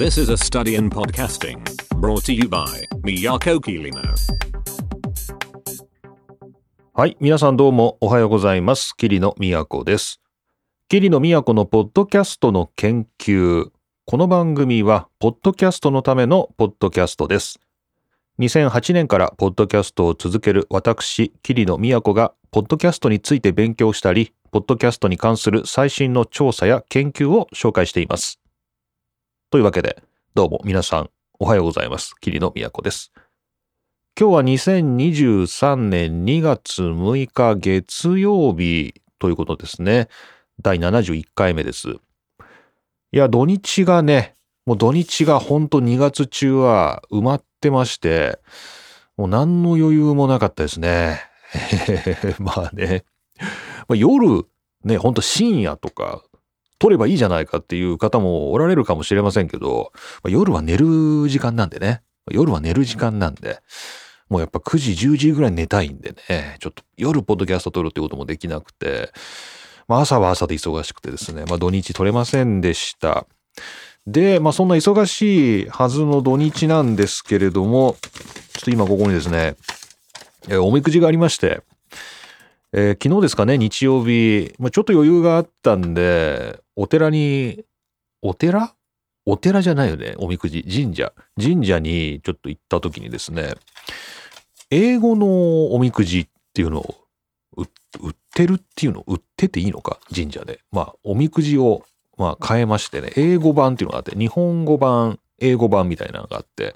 This is a study in podcasting brought to you by Miyako Kirino. はい。皆さんどうもおはようございます。桐野都です。桐野都のポッドキャストの研究。この番組は、ポッドキャストのためのポッドキャストです。2008年からポッドキャストを続ける私、桐野都が、ポッドキャストについて勉強したり、ポッドキャストに関する最新の調査や研究を紹介しています。というわけで、どうも皆さん、おはようございます。桐野都です。今日は2023年2月6日月曜日ということですね。第71回目です。いや、土日がね、もう土日がほんと2月中は埋まってまして、もう何の余裕もなかったですね。まあね、まあ、夜、ね、ほんと深夜とか、撮ればいいじゃないかっていう方もおられるかもしれませんけど、夜は寝る時間なんでね。夜は寝る時間なんで、もうやっぱ9時、10時ぐらい寝たいんでね、ちょっと夜ポッドキャスト撮るってこともできなくて、まあ朝は朝で忙しくてですね、まあ土日撮れませんでした。で、まあそんな忙しいはずの土日なんですけれども、ちょっと今ここにですね、おみくじがありまして、えー昨日ですかね、日曜日、まあ、ちょっと余裕があったんで、お寺に、お寺？お寺じゃないよね、おみくじ。神社。神社にちょっと行った時にですね、英語のおみくじっていうのを売ってるっていうの？売ってていいのか？神社で。まあ、おみくじを、まあ、変えましてね、英語版っていうのがあって、日本語版、英語版みたいなのがあって、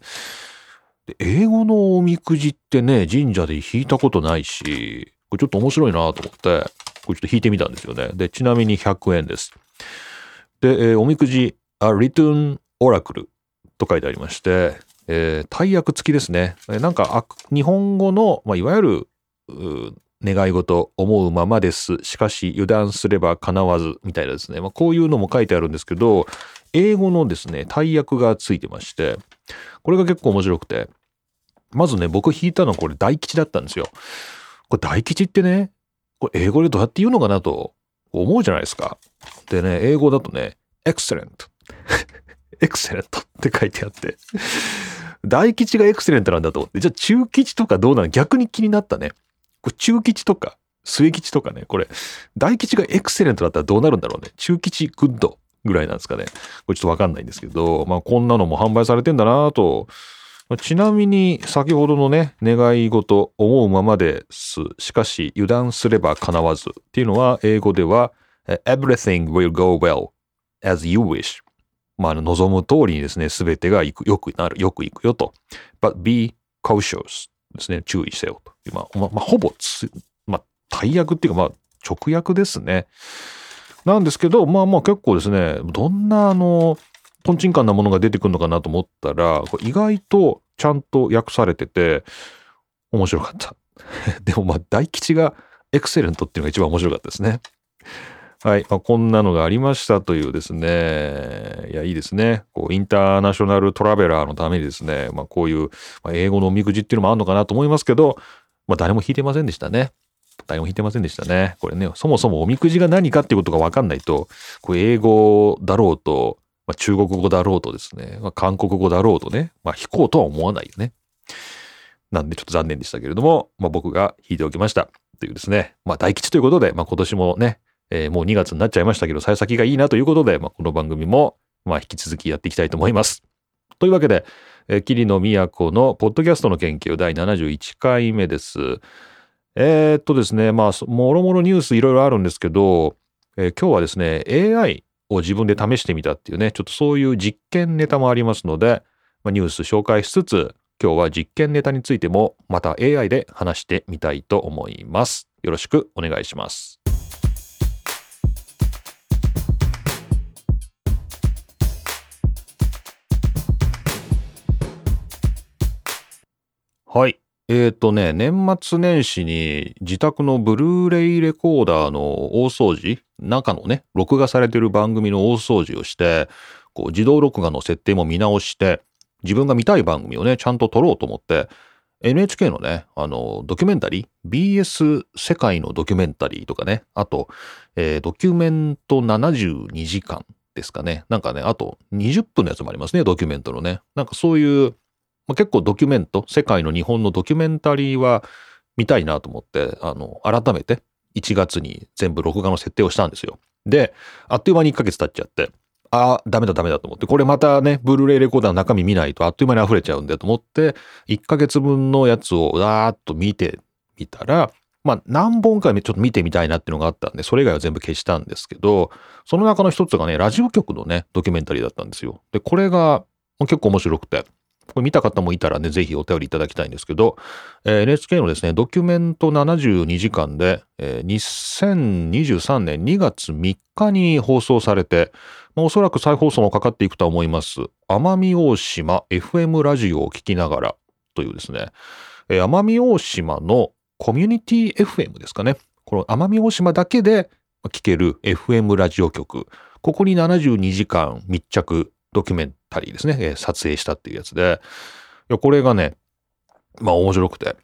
で英語のおみくじってね、神社で引いたことないし、これちょっと面白いなと思って、これちょっと引いてみたんですよね。で、ちなみに100円です。で、えーおみくじ、あ、リトゥーンオラクルと書いてありまして、えー大役付きですね。えーなんか、日本語の、まあ、いわゆる、願い事、思うままです。しかし、油断すれば叶わず、みたいなですね。まあ、こういうのも書いてあるんですけど、英語のですね、大役がついてまして、これが結構面白くて、まずね、僕引いたのはこれ大吉だったんですよ。これ大吉ってね、これ英語でどうやって言うのかなと思うじゃないですか。でね、英語だとね、excellent。excellent って書いてあって。大吉がエクセレントなんだと思って。じゃあ中吉とかどうなの？逆に気になったね。これ中吉とか末吉とかね、これ大吉がエクセレントだったらどうなるんだろうね。中吉グッドぐらいなんですかね。これちょっとわかんないんですけど、まあこんなのも販売されてんだなと。ちなみに先ほどのね、願い事、思うままです。しかし油断すれば叶わずっていうのは英語では Everything will go well as you wish まあ、望む通りにですね、すべてがくよくなる、よくいくよと。But be cautious ですね、注意せよと。まあ、まあ、ほぼ、まあ、大役っていうか、まあ、直訳ですね。なんですけど、まあまあ結構ですね、どんなあの、トンチンカンなものが出てくるのかなと思ったら、意外とちゃんと訳されてて、面白かった。でもまあ、大吉がエクセレントっていうのが一番面白かったですね。はい。まあ、こんなのがありましたというですね。いや、いいですね。こう、インターナショナルトラベラーのためにですね、まあ、こういう、英語のおみくじっていうのもあるのかなと思いますけど、まあ、誰も引いてませんでしたね。誰も引いてませんでしたね。これね、そもそもおみくじが何かっていうことがわかんないと、こう英語だろうと、まあ、中国語だろうとですね、まあ、韓国語だろうとね、まあ、引こうとは思わないよね。なんでちょっと残念でしたけれども、まあ、僕が引いておきました。というですね、まあ、大吉ということで、まあ、今年もね、えーもう2月になっちゃいましたけど、幸先がいいなということで、まあ、この番組も、まあ、引き続きやっていきたいと思います。というわけで、えー、桐野都のポッドキャストの研究第71回目です。えーっとですね、まあ、もろもろニュースいろいろあるんですけど、えー今日はですね、AI を自分で試してみたっていうね、ちょっとそういう実験ネタもありますので、まあ、ニュース紹介しつつ、今日は実験ネタについてもまた AI で話してみたいと思います。よろしくお願いします。はい。えーとね、年末年始に自宅のブルーレイレコーダーの大掃除、中のね、録画されてる番組の大掃除をして、こう自動録画の設定も見直して、自分が見たい番組をね、ちゃんと撮ろうと思って、NHK のね、あの、ドキュメンタリー ?BS 世界のドキュメンタリーとかね、あと、えードキュメント72時間ですかね。なんかね、あと20分のやつもありますね、ドキュメントのね。なんかそういう、まあ、結構ドキュメント、世界の日本のドキュメンタリーは見たいなと思って、あの、改めて1月に全部録画の設定をしたんですよ。で、あっという間に1ヶ月経っちゃって、ああ、ダメだダメだと思って、これまたね、ブルーレイレコーダーの中身見ないとあっという間に溢れちゃうんでと思って、1ヶ月分のやつをわーっと見てみたら、まあ何本かちょっと見てみたいなっていうのがあったんで、それ以外は全部消したんですけど、その中の一つがね、ラジオ局のね、ドキュメンタリーだったんですよ。で、これが結構面白くて、これ見た方もいたらね、ぜひお便りいただきたいんですけど、えー、NHK のですね、ドキュメント72時間で、えー、2023年2月3日に放送されて、まあ、おそらく再放送もかかっていくとは思います。奄美大島 FM ラジオを聞きながらというですね、えー、奄美大島のコミュニティ FM ですかね。この奄美大島だけで聞ける FM ラジオ局。ここに72時間密着ドキュメントタリーですね、えー、撮影したっていうやつで、いやこれがね、まあ面白くて、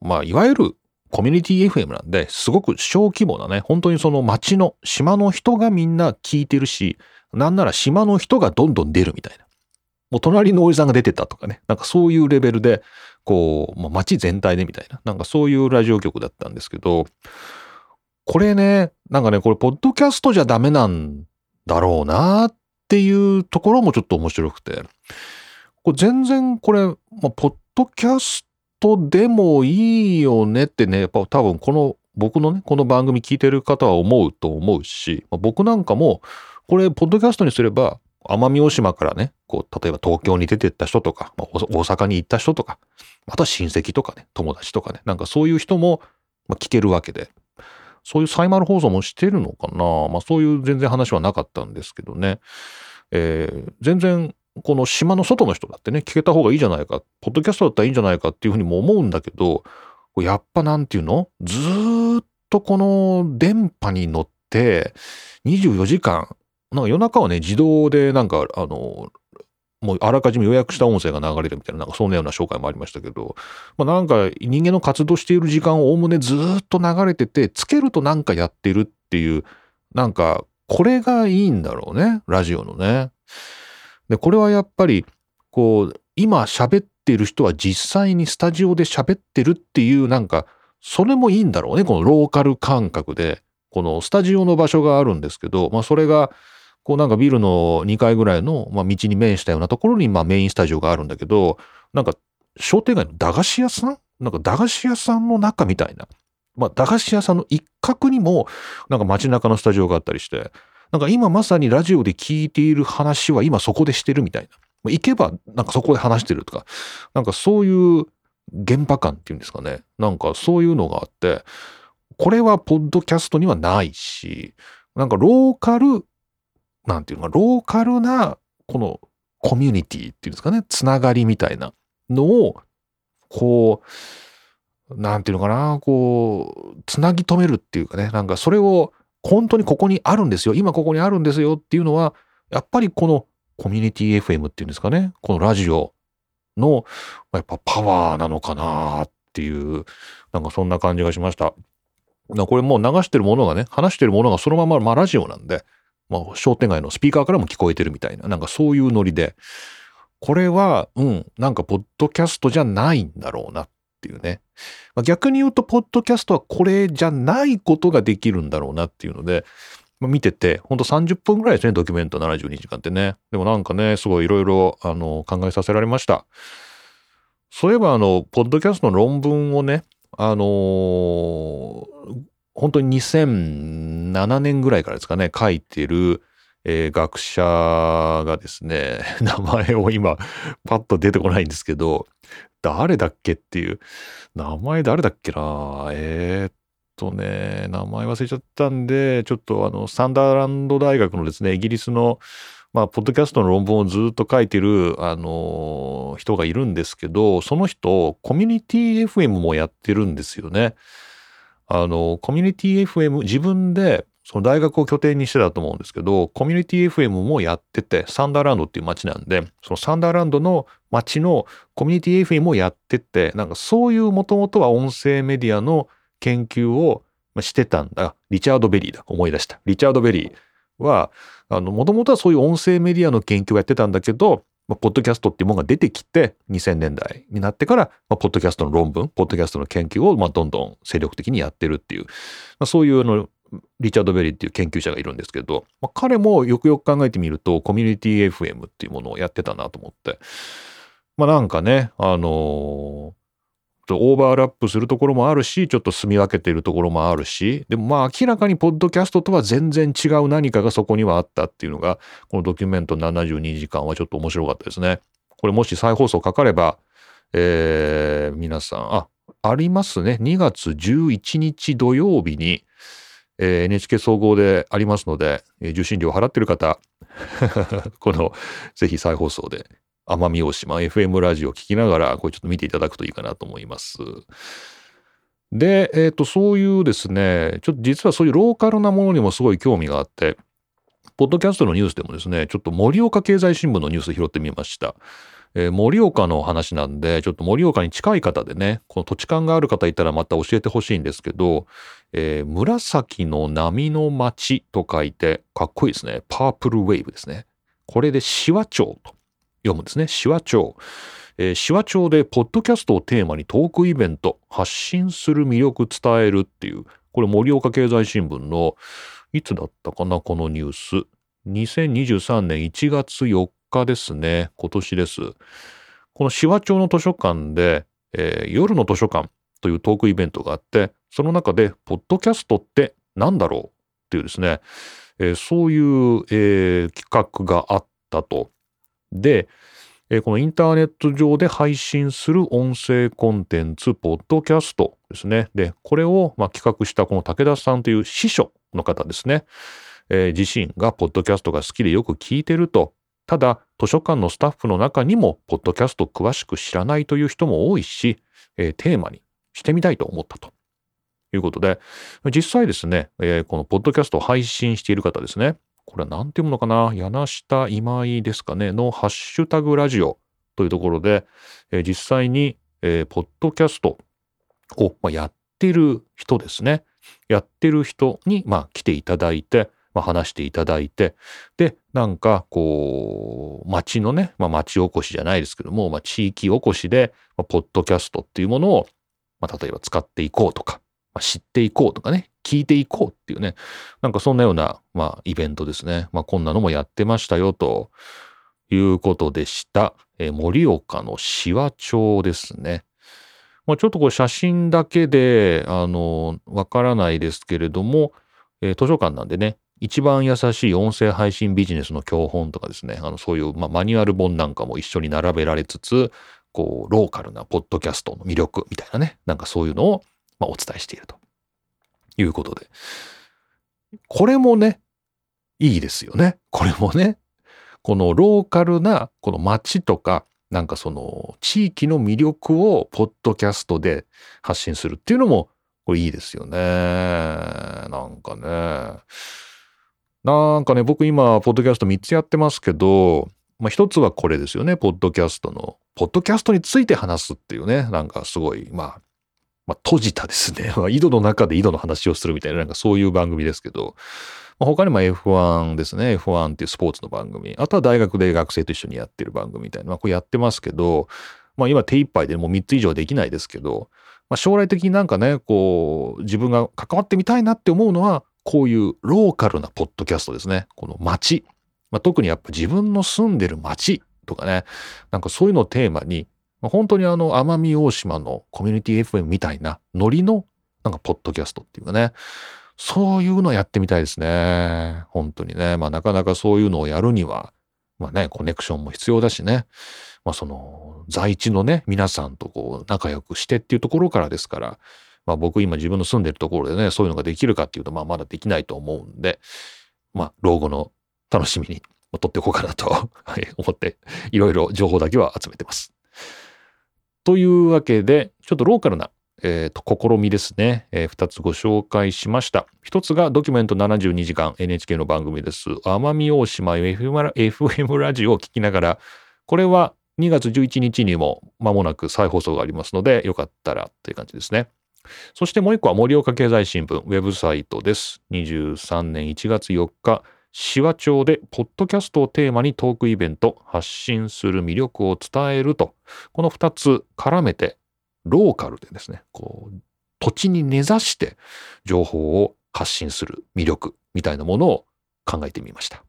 まあいわゆるコミュニティ FM なんで、すごく小規模なね、本当にその町の、島の人がみんな聞いてるし、なんなら島の人がどんどん出るみたいな。もう隣のおじさんが出てたとかね、なんかそういうレベルで、こう、まあ、街全体でみたいな、なんかそういうラジオ局だったんですけど、これね、なんかね、これ、ポッドキャストじゃダメなんだろうなっっていうところもちょっと面白くて、これ全然これ、まあ、ポッドキャストでもいいよねってね、やっぱ多分この僕のね、この番組聞いてる方は思うと思うし、まあ、僕なんかも、これ、ポッドキャストにすれば、奄美大島からね、こう、例えば東京に出てった人とか、まあ、大阪に行った人とか、あとは親戚とかね、友達とかね、なんかそういう人も、まあ、聞けるわけで、そういうサイマル放送もしてるのかな？まあそういう全然話はなかったんですけどね。えー、全然この島の外の人だってね、聞けた方がいいじゃないか、ポッドキャストだったらいいんじゃないかっていうふうにも思うんだけど、やっぱなんていうの？ずっとこの電波に乗って24時間、なんか夜中はね、自動でなんかあの、もうあらかじめ予約した音声が流れるみたいな、なんかそんなような紹介もありましたけど、まあ、なんか人間の活動している時間をおおむねずっと流れてて、つけるとなんかやってるっていう、なんかこれがいいんだろうね、ラジオのね。で、これはやっぱり、こう、今喋ってる人は実際にスタジオで喋ってるっていう、なんか、それもいいんだろうね、このローカル感覚で。このスタジオの場所があるんですけど、まあそれが、こうなんかビルの2階ぐらいの、まあ、道に面したようなところに、まあ、メインスタジオがあるんだけど、なんか商店街の駄菓子屋さん？なんか駄菓子屋さんの中みたいな。まあ、駄菓子屋さんの一角にも、なんか街中のスタジオがあったりして、なんか今まさにラジオで聞いている話は今そこでしてるみたいな。まあ、行けば、なんかそこで話してるとか、なんかそういう現場感っていうんですかね。なんかそういうのがあって、これはポッドキャストにはないし、なんかローカルなんていうのか、ローカルな、このコミュニティっていうんですかね、つながりみたいなのを、こう、なんていうのかな、こう、つなぎ止めるっていうかね、なんかそれを本当にここにあるんですよ、今ここにあるんですよっていうのは、やっぱりこのコミュニティ FM っていうんですかね、このラジオの、やっぱパワーなのかなっていう、なんかそんな感じがしました。これもう流してるものがね、話してるものがそのまま、まあラジオなんで、まあ、商店街のスピーカーからも聞こえてるみたいな、なんかそういうノリで、これは、うん、なんかポッドキャストじゃないんだろうなっていうね。まあ、逆に言うと、ポッドキャストはこれじゃないことができるんだろうなっていうので、まあ、見てて、ほんと30分ぐらいですね、ドキュメント72時間ってね。でもなんかね、すごいいろいろ、あの、考えさせられました。そういえば、あの、ポッドキャストの論文をね、あのー、本当に2007年ぐらいからですかね、書いてる、えー、学者がですね、名前を今、パッと出てこないんですけど、誰だっけっていう、名前誰だっけな？えー、っとね、名前忘れちゃったんで、ちょっとあの、サンダーランド大学のですね、イギリスの、まあ、ポッドキャストの論文をずっと書いてる、あの人がいるんですけど、その人、コミュニティ FM もやってるんですよね。あの、コミュニティ FM、自分で、その大学を拠点にしてたと思うんですけど、コミュニティ FM もやってて、サンダーランドっていう街なんで、そのサンダーランドの街のコミュニティ FM もやってて、なんかそういうもともとは音声メディアの研究をしてたんだ。リチャード・ベリーだ。思い出した。リチャード・ベリー。は、あの、もともとはそういう音声メディアの研究をやってたんだけど、まあ、ポッドキャストっていうものが出てきて、2000年代になってから、まあ、ポッドキャストの論文、ポッドキャストの研究を、まあ、どんどん精力的にやってるっていう、まあ、そういうあの、リチャード・ベリーっていう研究者がいるんですけど、まあ、彼もよくよく考えてみると、コミュニティ FM っていうものをやってたなと思って、まあなんかね、あのー、オーバーラップするところもあるし、ちょっと住み分けているところもあるし、でもまあ明らかにポッドキャストとは全然違う何かがそこにはあったっていうのが、このドキュメント72時間はちょっと面白かったですね。これもし再放送かかれば、えー、皆さん、あ、ありますね。2月11日土曜日に、えー、NHK 総合でありますので、えー、受信料払ってる方、この、ぜひ再放送で奄美大島 FM ラジオを聞きながら、これちょっと見ていただくといいかなと思います。で、えっ、ー、と、そういうですね、ちょっと実はそういうローカルなものにもすごい興味があって、ポッドキャストのニュースでもですね、ちょっと盛岡経済新聞のニュース拾ってみました。えー、盛岡の話なんで、ちょっと盛岡に近い方でね、この土地勘がある方いたらまた教えてほしいんですけど、えー、紫の波の町と書いて、かっこいいですね。パープルウェーブですね。これでシワ町と読むんですね。シワ町。えー、シワ町でポッドキャストをテーマにトークイベント、発信する魅力伝えるっていう、これ盛岡経済新聞の、いつだったかな、このニュース。2023年1月4日ですね。今年です。このシワ町の図書館で、えー、夜の図書館というトークイベントがあって、その中で、ポッドキャストって何だろうっていうですね、えー、そういう、えー、企画があったと。で、えー、このインターネット上で配信する音声コンテンツ、ポッドキャストですね。で、これを、まあ、企画したこの武田さんという司書の方ですね。えー、自身がポッドキャストが好きでよく聞いてると。ただ、図書館のスタッフの中にも、ポッドキャスト詳しく知らないという人も多いし、えー、テーマにしてみたいと思ったと。いうことで、実際ですね、えー、このポッドキャストを配信している方ですね。これは何て読むのかな？柳下今井ですかね？のハッシュタグラジオというところで、えー、実際に、えー、ポッドキャストを、まあ、やってる人ですね。やってる人に、まあ、来ていただいて、まあ、話していただいて、で、なんか、こう、町のね、まあ、町おこしじゃないですけども、まあ、地域おこしで、まあ、ポッドキャストっていうものを、まあ、例えば使っていこうとか、まあ、知っていこうとかね、聞いていこうっていうね、なんかそんなような、まあ、イベントですね。まあ、こんなのもやってましたよ、ということでした。えー、盛岡の紫波町ですね。まあ、ちょっとこう写真だけで、あの、わからないですけれども、えー、図書館なんでね、一番優しい音声配信ビジネスの教本とかですね、あの、そういう、まあ、マニュアル本なんかも一緒に並べられつつ、こう、ローカルなポッドキャストの魅力みたいなね、なんかそういうのを、まあ、お伝えしているということで。これもね、いいですよね。これもね。このローカルな、この街とか、なんかその地域の魅力をポッドキャストで発信するっていうのも、これいいですよね。なんかね。なんかね、僕今、ポッドキャスト3つやってますけど、まあ一つはこれですよね。ポッドキャストの、ポッドキャストについて話すっていうね。なんかすごい、まあ、まあ、閉じたですね。井戸の中で井戸の話をするみたいな、なんかそういう番組ですけど、まあ、他にも F1 ですね。F1 っていうスポーツの番組。あとは大学で学生と一緒にやってる番組みたいな。まあ、これやってますけど、まあ今手一杯でもう3つ以上できないですけど、まあ、将来的になんかね、こう、自分が関わってみたいなって思うのは、こういうローカルなポッドキャストですね。この街。まあ、特にやっぱ自分の住んでる街とかね、なんかそういうのをテーマに、本当にあの、奄美大島のコミュニティ FM みたいなノリの、なんか、ポッドキャストっていうかね、そういうのやってみたいですね。本当にね。まあ、なかなかそういうのをやるには、まあね、コネクションも必要だしね。まあ、その、在地のね、皆さんとこう、仲良くしてっていうところからですから、まあ、僕今自分の住んでるところでね、そういうのができるかっていうと、まあ、まだできないと思うんで、まあ、老後の楽しみに取っておこうかなと、はい、思って、いろいろ情報だけは集めてます。というわけで、ちょっとローカルな、えーと、試みですね、えー、2つご紹介しました。1つがドキュメント72時間 NHK の番組です。奄美大島 FM, ラジオを聞きながら、これは2月11日にも間もなく再放送がありますので、よかったらという感じですね。そしてもう一個は盛岡経済新聞ウェブサイトです。23年1月4日、手話帳でポッドキャストをテーマにトークイベント、発信する魅力を伝えると、この2つ絡めて、ローカルでですね、こう、土地に根ざして情報を発信する魅力みたいなものを考えてみました。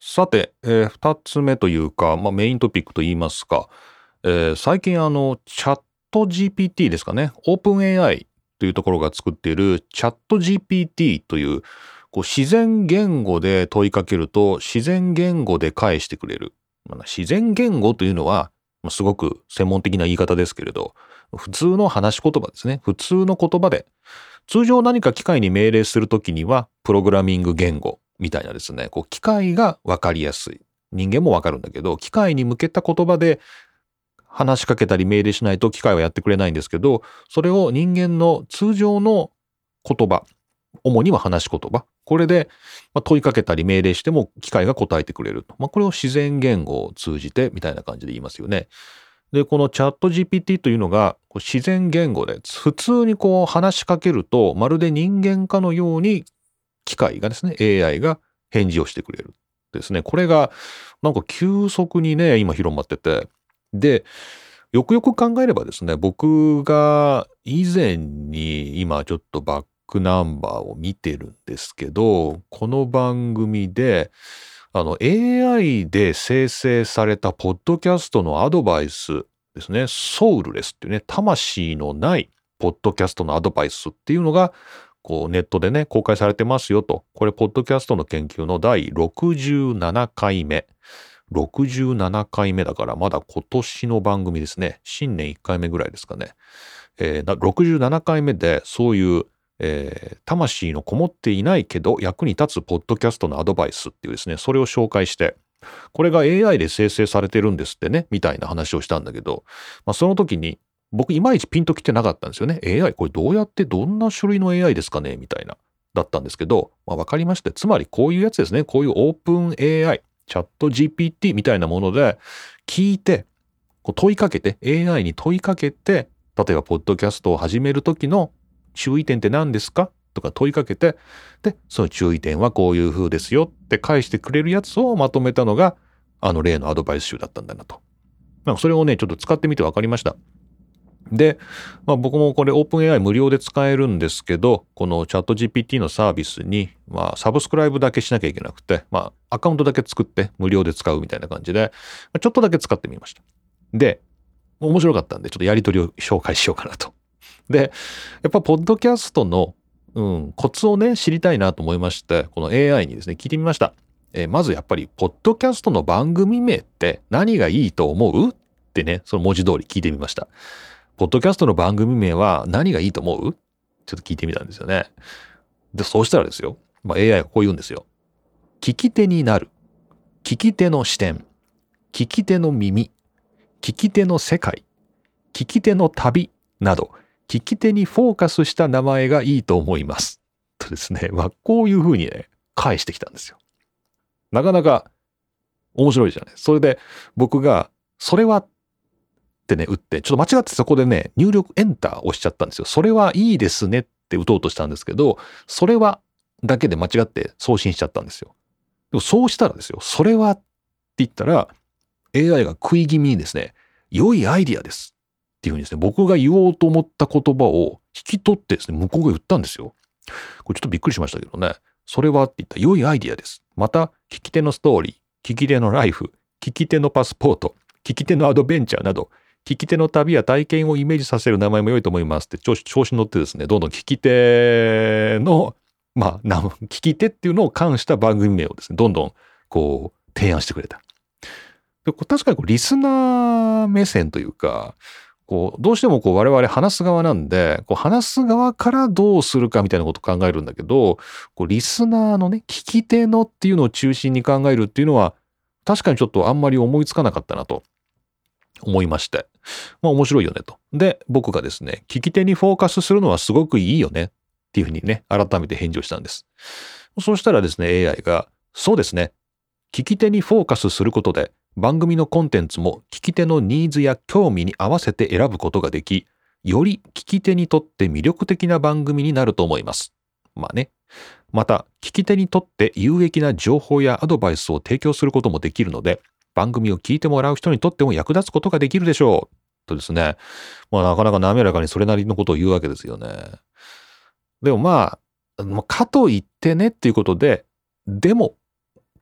さて、えー、2つ目というか、まあ、メイントピックといいますか、えー、最近あの、チャット GPT ですかね、オープン AI というところが作っているチャット GPT というこう自然言語で問いかけると自然言語で返してくれる。まあ、自然言語というのは、すごく専門的な言い方ですけれど、普通の話し言葉ですね。普通の言葉で。通常何か機械に命令するときには、プログラミング言語みたいなですね、こう機械がわかりやすい。人間もわかるんだけど、機械に向けた言葉で話しかけたり命令しないと機械はやってくれないんですけど、それを人間の通常の言葉、主には話し言葉。これで問いかけたり命令しても機械が答えてくれると。まあ、これを自然言語を通じてみたいな感じで言いますよね。で、このチャット GPT というのが自然言語で普通にこう話しかけるとまるで人間かのように機械がですね、AI が返事をしてくれる。ですね。これがなんか急速にね、今広まってて。で、よくよく考えればですね、僕が以前に今ちょっとバックナンバーを見てるんですけど、この番組で、あの AI で生成されたポッドキャストのアドバイスですね、ソウルレスっていうね、魂のないポッドキャストのアドバイスっていうのが、こうネットでね、公開されてますよと。これ、ポッドキャストの研究の第67回目。67回目だから、まだ今年の番組ですね。新年1回目ぐらいですかね。えー、67回目で、そういうえー、魂のこもっていないけど役に立つポッドキャストのアドバイスっていうですね、それを紹介して、これが AI で生成されてるんですってね、みたいな話をしたんだけど、まあ、その時に僕いまいちピンときてなかったんですよね。AI、これどうやってどんな種類の AI ですかねみたいな。だったんですけど、まあ、分かりまして、つまりこういうやつですね。こういうオープン AI、チャット GPT みたいなもので聞いて、こう問いかけて、AI に問いかけて、例えばポッドキャストを始める時の注意点って何ですかとか問いかけて、で、その注意点はこういう風ですよって返してくれるやつをまとめたのが、あの例のアドバイス集だったんだなと。なんかそれをね、ちょっと使ってみて分かりました。で、まあ、僕もこれ OpenAI 無料で使えるんですけど、このチャット GPT のサービスに、まあ、サブスクライブだけしなきゃいけなくて、まあ、アカウントだけ作って無料で使うみたいな感じで、ちょっとだけ使ってみました。で、面白かったんで、ちょっとやりとりを紹介しようかなとで、やっぱポッドキャストの、うん、コツをね、知りたいなと思いまして、この AI にですね、聞いてみました。えー、まずやっぱり、ポッドキャストの番組名って何がいいと思う？ってね、その文字通り聞いてみました。ポッドキャストの番組名は何がいいと思う？ちょっと聞いてみたんですよね。で、そうしたらですよ。まあ、AI がこう言うんですよ。聞き手になる。聞き手の視点。聞き手の耳。聞き手の世界。聞き手の旅など、聞き手にフォーカスした名前がいいと思います。とですね、まあ、こういうふうにね、返してきたんですよ。なかなか面白いじゃない。それで僕が、それはってね、打って、ちょっと間違ってそこでね、入力エンター押しちゃったんですよ。それはいいですねって打とうとしたんですけど、それはだけで間違って送信しちゃったんですよ。でもそうしたらですよ、それはって言ったら、AI が食い気味にですね、良いアイディアです。っていうふうにですね、僕が言おうと思った言葉を引き取ってですね、向こうが言ったんですよ。これちょっとびっくりしましたけどね。それはって言った良いアイディアです。また、聞き手のストーリー、聞き手のライフ、聞き手のパスポート、聞き手のアドベンチャーなど、聞き手の旅や体験をイメージさせる名前も良いと思いますって調子調子に乗ってですね、どんどん聞き手の、まあ、聞き手っていうのを関した番組名をですね、どんどんこう提案してくれた。で確かにこうリスナー目線というか、こう、どうしてもこう我々話す側なんで、こう話す側からどうするかみたいなことを考えるんだけど、こうリスナーのね、聞き手のっていうのを中心に考えるっていうのは、確かにちょっとあんまり思いつかなかったなと思いまして。まあ面白いよねと。で、僕がですね、聞き手にフォーカスするのはすごくいいよねっていうふうにね、改めて返事をしたんです。そうしたらですね、AI が、そうですね。聞き手にフォーカスすることで、番組のコンテンツも聞き手のニーズや興味に合わせて選ぶことができ、より聞き手にとって魅力的な番組になると思います。まあね。また、聞き手にとって有益な情報やアドバイスを提供することもできるので、番組を聞いてもらう人にとっても役立つことができるでしょう。とですね。まあなかなか滑らかにそれなりのことを言うわけですよね。でもまあ、かといってねっていうことで、でも、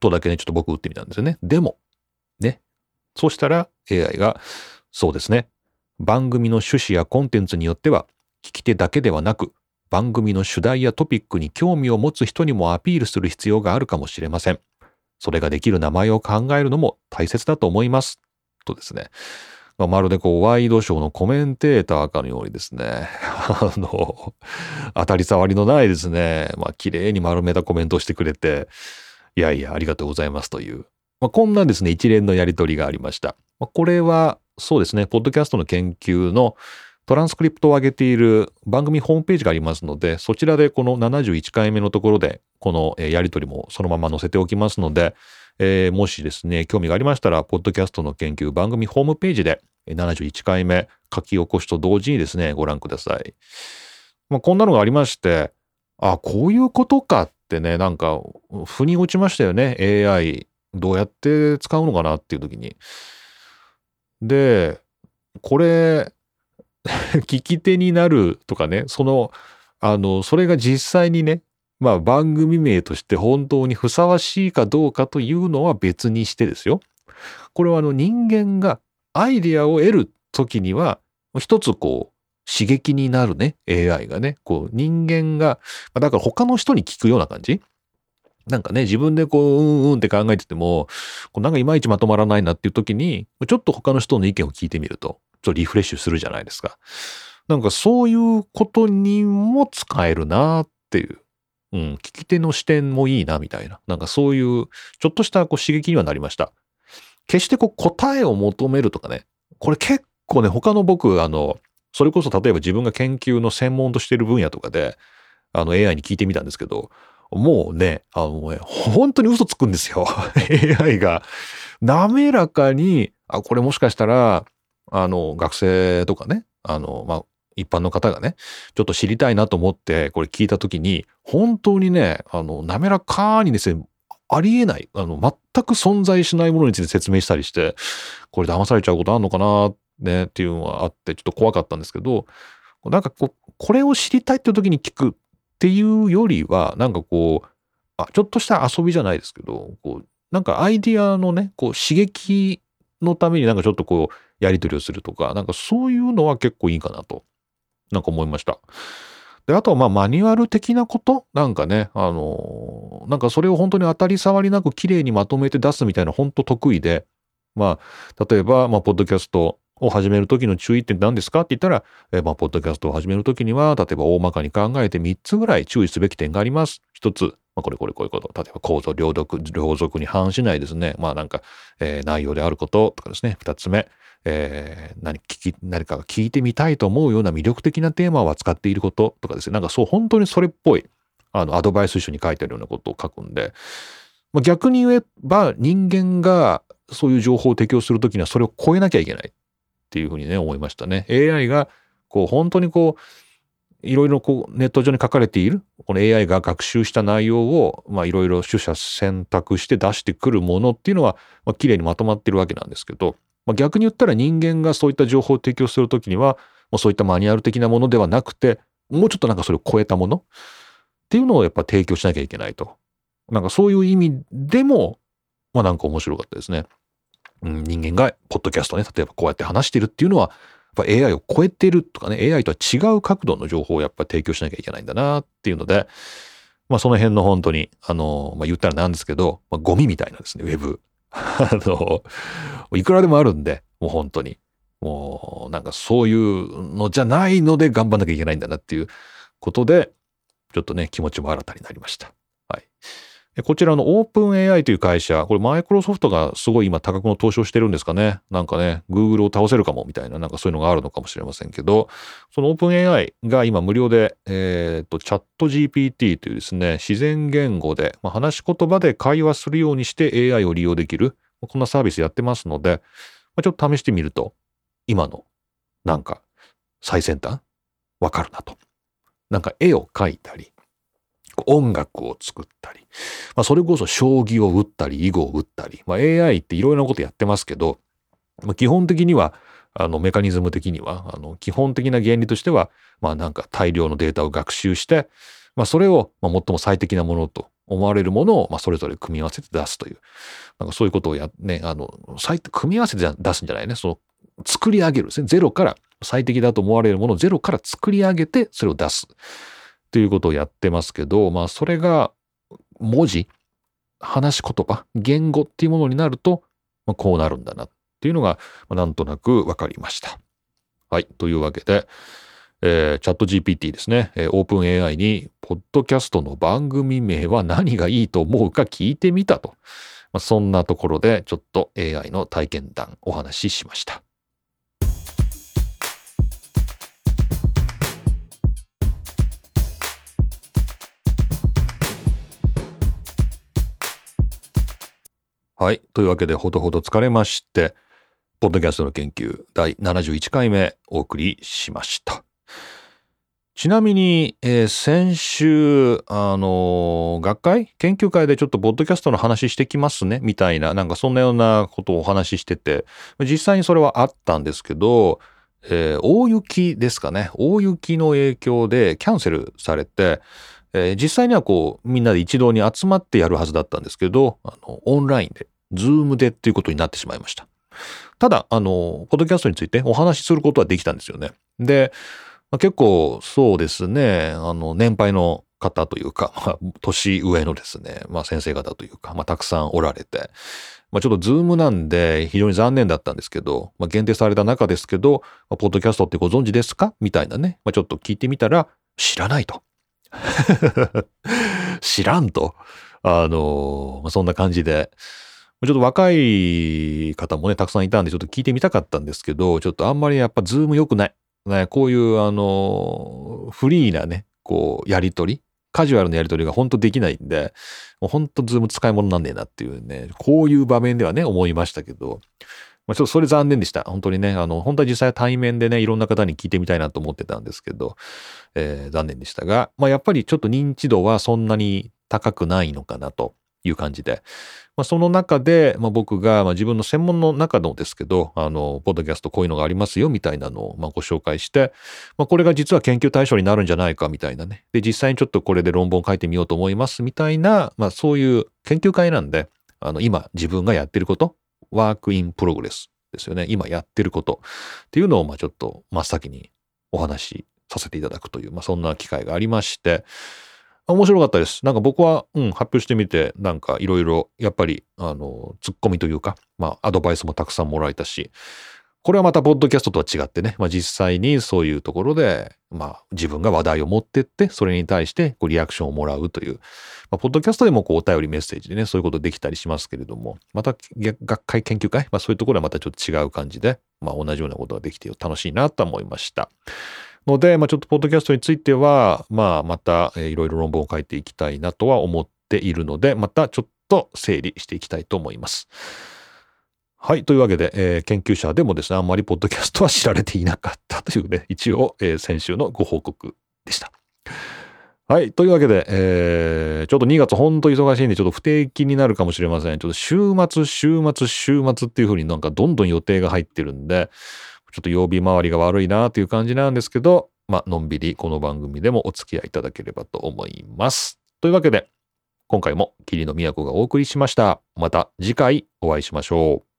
とだけね、ちょっと僕打ってみたんですよね。でも、ね。そうしたら AI が、そうですね。番組の趣旨やコンテンツによっては、聞き手だけではなく、番組の主題やトピックに興味を持つ人にもアピールする必要があるかもしれません。それができる名前を考えるのも大切だと思います。とですね。まあ、まるでこう、ワイドショーのコメンテーターかのようにですね、あの、当たり障りのないですね、まあ、綺麗に丸めたコメントをしてくれて、いやいや、ありがとうございますという、まあ、こんなですね、一連のやりとりがありました。まあ、これは、そうですね、ポッドキャストの研究のトランスクリプトを上げている番組ホームページがありますので、そちらでこの71回目のところで、このやりとりもそのまま載せておきますので、えーもしですね、興味がありましたら、ポッドキャストの研究番組ホームページで、71回目書き起こしと同時にですね、ご覧ください。まあ、こんなのがありまして、あ、こういうことかってね、なんか、腑に落ちましたよね。AI、どうやって使うのかなっていう時に。で、これ、聞き手になるとかね、その、あの、それが実際にね、まあ番組名として本当にふさわしいかどうかというのは別にしてですよ。これはあの人間がアイデアを得るときには、一つこう、刺激になるね、AI がね、こう人間が、だから他の人に聞くような感じ。なんかね、自分でこう、うんうんって考えてても、こうなんかいまいちまとまらないなっていう時に、ちょっと他の人の意見を聞いてみると、とリフレッシュするじゃないですか。なんかそういうことにも使えるなっていう。うん、聞き手の視点もいいなみたいな。なんかそういう、ちょっとしたこう刺激にはなりました。決してこう答えを求めるとかね。これ結構ね、他の僕、あの、それこそ例えば自分が研究の専門としている分野とかで、あの AI に聞いてみたんですけど、もうね、あのね、本当に嘘つくんですよ。AI が。滑らかに、あ、これもしかしたら、あの、学生とかね、あの、まあ、一般の方がね、ちょっと知りたいなと思って、これ聞いたときに、本当にね、あの、滑らかにですね、ありえない、あの、全く存在しないものについて説明したりして、これ騙されちゃうことあんのかな、ね、っていうのがあって、ちょっと怖かったんですけど、なんかこう、これを知りたいって時に聞くっていうよりは、なんかこう、あ、ちょっとした遊びじゃないですけど、こう、なんかアイディアのね、こう、刺激のためになんかちょっとこう、やり取りをするとか、なんかそういうのは結構いいかなと、なんか思いました。で、あとはまあマニュアル的なこと？なんかね、あのなんかそれを本当に当たり障りなく綺麗にまとめて出すみたいな本当得意で、まあ、例えば、まあ、ポッドキャストを始めるときの注意点何ですか？って言ったら、えーまあ、ポッドキャストを始めるときには、例えば大まかに考えて3つぐらい注意すべき点があります。1つ、まあ、これこれこういうこと。例えば構造、両読、両属に反しないですね。まあなんか、えー内容であることとかですね。2つ目、えー何聞き、何か聞いてみたいと思うような魅力的なテーマを扱っていることとかですね。なんかそう、本当にそれっぽい、あの、アドバイス書に書いてあるようなことを書くんで、まあ、逆に言えば人間がそういう情報を提供するときにはそれを超えなきゃいけないっていうふうにね、思いましたね。AI が、こう、本当にこう、いろいろこう、ネット上に書かれている、この AI が学習した内容を、まあ、いろいろ取捨選択して出してくるものっていうのは、まあ、綺麗にまとまってるわけなんですけど、まあ、逆に言ったら人間がそういった情報を提供するときには、もうそういったマニュアル的なものではなくて、もうちょっとなんかそれを超えたものっていうのをやっぱ提供しなきゃいけないと。なんかそういう意味でも、まあなんか面白かったですね。うん、人間がポッドキャストね、例えばこうやって話してるっていうのは、ぱ AI を超えてるとかね、AI とは違う角度の情報をやっぱ提供しなきゃいけないんだなっていうので、まあその辺の本当に、あの、まあ言ったらなんですけど、まあ、ゴミみたいなですね、ウェブ。あの、いくらでもあるんで、もう本当に。もうなんかそういうのじゃないので頑張んなきゃいけないんだなっていうことで、ちょっとね、気持ちも新たになりました。はい。こちらのオープン AI という会社、これマイクロソフトがすごい今多額の投資をしてるんですかね？なんかね、Google を倒せるかもみたいな、なんかそういうのがあるのかもしれませんけど、そのオープン AI が今無料で、えっ、と、チャット GPT というですね、自然言語で、まあ、話し言葉で会話するようにして AI を利用できる、こんなサービスやってますので、まあ、ちょっと試してみると、今の、なんか、最先端？わかるなと。なんか絵を描いたり、音楽を作ったり、まあ、それこそ将棋を打ったり、囲碁を打ったり、まあ、AI っていろいろなことやってますけど、まあ、基本的には、あの、メカニズム的には、あの、基本的な原理としては、まあなんか大量のデータを学習して、まあそれを、まあ、最も最適なものと思われるものを、まあそれぞれ組み合わせて出すという、なんかそういうことをや、ね、あの、組み合わせて出すんじゃないね、その、作り上げるですね。ゼロから、最適だと思われるものをゼロから作り上げて、それを出す。ということをやってますけど、まあそれが文字、話し言葉、言語っていうものになると、まあ、こうなるんだなっていうのが、まあ、なんとなく分かりました。はい。というわけで、えー、チャット GPT ですね、えー、オープン AI に、ポッドキャストの番組名は何がいいと思うか聞いてみたと。まあ、そんなところで、ちょっと AI の体験談お話ししました。はい。というわけで、ほどほど疲れまして、ポッドキャストの研究第71回目お送りしました。ちなみに、えー、先週、あのー、学会？研究会でちょっとポッドキャストの話してきますね、みたいな、なんかそんなようなことをお話ししてて、実際にそれはあったんですけど、えー、大雪ですかね。大雪の影響でキャンセルされて、えー、実際にはこう、みんなで一堂に集まってやるはずだったんですけど、あの、オンラインで、ズームでっていうことになってしまいました。ただ、あの、ポッドキャストについてお話しすることはできたんですよね。で、まあ、結構そうですね、あの、年配の方というか、まあ、年上のですね、まあ先生方というか、まあたくさんおられて、まあちょっとズームなんで非常に残念だったんですけど、まあ限定された中ですけど、まあ、ポッドキャストってご存知ですか？みたいなね、まあちょっと聞いてみたら、知らないと。知らんと。あの、そんな感じで、ちょっと若い方もね、たくさんいたんで、ちょっと聞いてみたかったんですけど、ちょっとあんまりやっぱズーム良くない。ね、こういうあの、フリーなね、こう、やりとり、カジュアルなやりとりが本当できないんで、もう本当ズーム使い物なんねえなっていうね、こういう場面ではね、思いましたけど、まあ、ちょっとそれ残念でした。本当にね、あの、本当は実際対面でね、いろんな方に聞いてみたいなと思ってたんですけど、えー、残念でしたが、まあやっぱりちょっと認知度はそんなに高くないのかなという感じで、まあ、その中で、まあ、僕が、まあ、自分の専門の中のですけど、あの、ポッドキャストこういうのがありますよみたいなのを、まあ、ご紹介して、まあ、これが実は研究対象になるんじゃないかみたいなね。で、実際にちょっとこれで論文を書いてみようと思いますみたいな、まあ、そういう研究会なんで、あの、今自分がやってること、 work in progress ですよね。今やってることっていうのを、まあ、ちょっと真っ先にお話しさせていただくという、まあ、そんな機会がありまして、面白かったです。なんか僕は、うん、発表してみて、なんかいろいろ、やっぱり、あの、ツッコミというか、まあ、アドバイスもたくさんもらえたし、これはまた、ポッドキャストとは違ってね、まあ実際にそういうところで、まあ自分が話題を持ってって、それに対してこうリアクションをもらうという、まあ、ポッドキャストでもこうお便りメッセージでね、そういうことできたりしますけれども、また学会研究会、まあそういうところはまたちょっと違う感じで、まあ同じようなことができて楽しいなと思いました。ので、まあ、ちょっとポッドキャストについては、まあ、また、いろいろ論文を書いていきたいなとは思っているので、またちょっと整理していきたいと思います。はい。というわけで、えー、研究者でもですね、あんまりポッドキャストは知られていなかったというね、一応、えー、先週のご報告でした。はい。というわけで、えー、ちょっと2月ほんと忙しいんで、ちょっと不定期になるかもしれません。ちょっと週末、週末、週末っていう風になんかどんどん予定が入ってるんで、ちょっと曜日回りが悪いなという感じなんですけど、まあ、のんびりこの番組でもお付き合いいただければと思います。というわけで、今回も霧の都がお送りしました。また次回お会いしましょう。